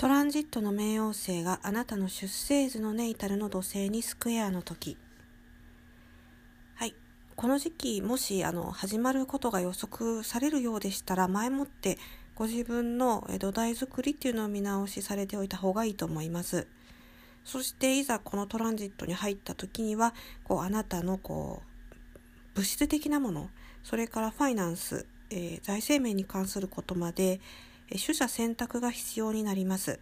トランジットの冥王星があなたの出生図のネイタルの土星にスクエアの時。はい。この時期もしあの始まることが予測されるようでしたら前もってご自分の土台作りっていうのを見直しされておいた方がいいと思います。そしていざこのトランジットに入った時にはこうあなたのこう物質的なものそれからファイナンス、えー、財政面に関することまで取捨選択が必要になります。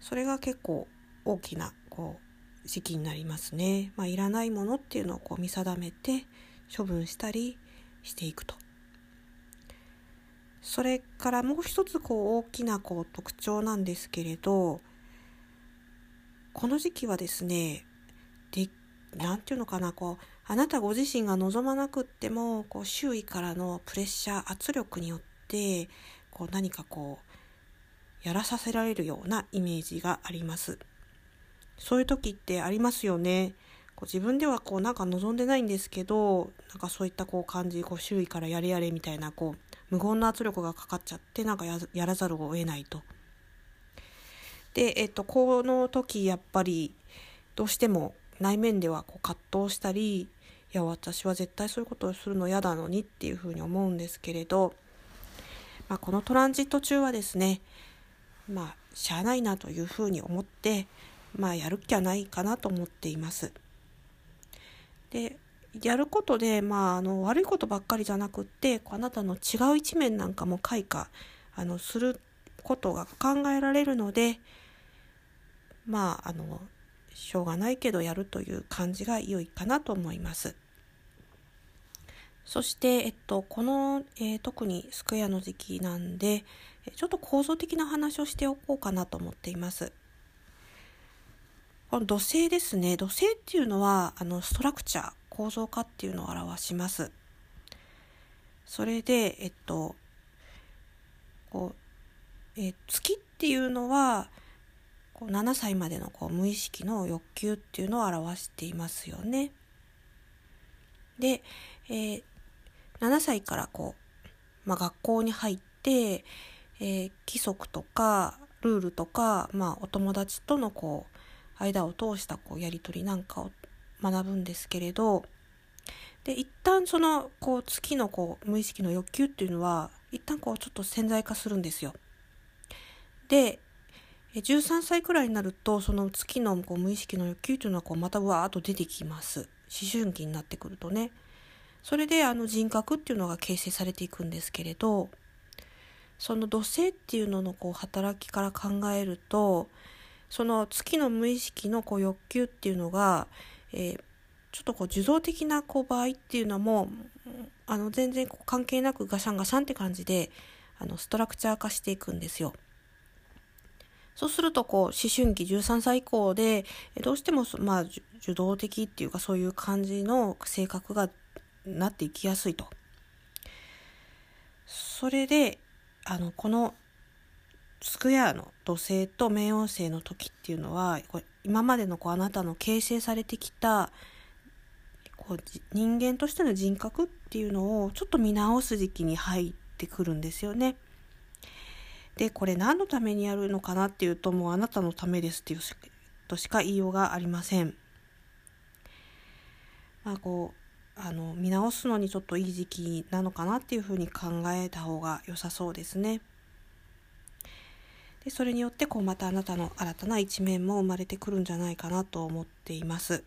それが結構大きなこう時期になりますね。まあ、いらないものっていうのをこう見定めて処分したりしていくと。それからもう一つこう大きなこう特徴なんですけれどこの時期はですねでなんていうのかなこうあなたご自身が望まなくってもこう周囲からのプレッシャー圧力によってこう何かこうやらさせられるようなイメージがありますそういう時ってありますよねこう自分ではこうなんか望んでないんですけどなんかそういったこう感じこう周囲からやれやれみたいなこう無言の圧力がかかっちゃってなんかやらざるを得ないと。で、えっと、この時やっぱりどうしても内面ではこう葛藤したりいや私は絶対そういうことをするの嫌だのにっていうふうに思うんですけれど、まあ、このトランジット中はですねまあしゃあないなというふうに思ってまあやる気はないかなと思っています。でやることで、まあ、あの悪いことばっかりじゃなくってあなたの違う一面なんかも開花あのすることが考えられるのでまああのしょうがないけどやるという感じが良いかなと思います。そして、えっと、この、えー、特にスクエアの時期なんでちょっと構造的な話をしておこうかなと思っています。この土星ですね土星っていうのはあのストラクチャー構造化っていうのを表します。それで、えっと、こう、え月っていうのは、こう7歳までのこう無意識の欲求っていうのを表していますよね。で、えー、7歳からこう、まあ、学校に入って、えー、規則とかルールとか、まあ、お友達とのこう間を通したこうやり取りなんかを学ぶんですけれどで一旦そのこう月のこう無意識の欲求っていうのは一旦こうちょっと潜在化するんですよ。で13歳くらいになるとその月のこう無意識の欲求というのはこうまたわーっと出てきます。思春期になってくるとね。それであの人格っていうのが形成されていくんですけれどその土星っていうののこう働きから考えるとその月の無意識のこう欲求っていうのがえー、ちょっとこう受動的なこう場合っていうのもあの全然こう関係なくガシャンガシャンって感じであのストラクチャー化していくんですよ。そうするとこう思春期13歳以降でどうしてもまあ受動的っていうかそういう感じの性格がなっていきやすいと。それであのこのスクエアの土星と冥王星の時っていうのはこれ今までのこうあなたの形成されてきたこう人間としての人格っていうのをちょっと見直す時期に入ってくるんですよね。でこれ何のためにやるのかなっていうともうあなたのためですっていうとしか言いようがありません。まあこうあの見直すのにちょっといい時期なのかなっていうふうに考えた方が良さそうですね。でそれによってこうまたあなたの新たな一面も生まれてくるんじゃないかなと思っています。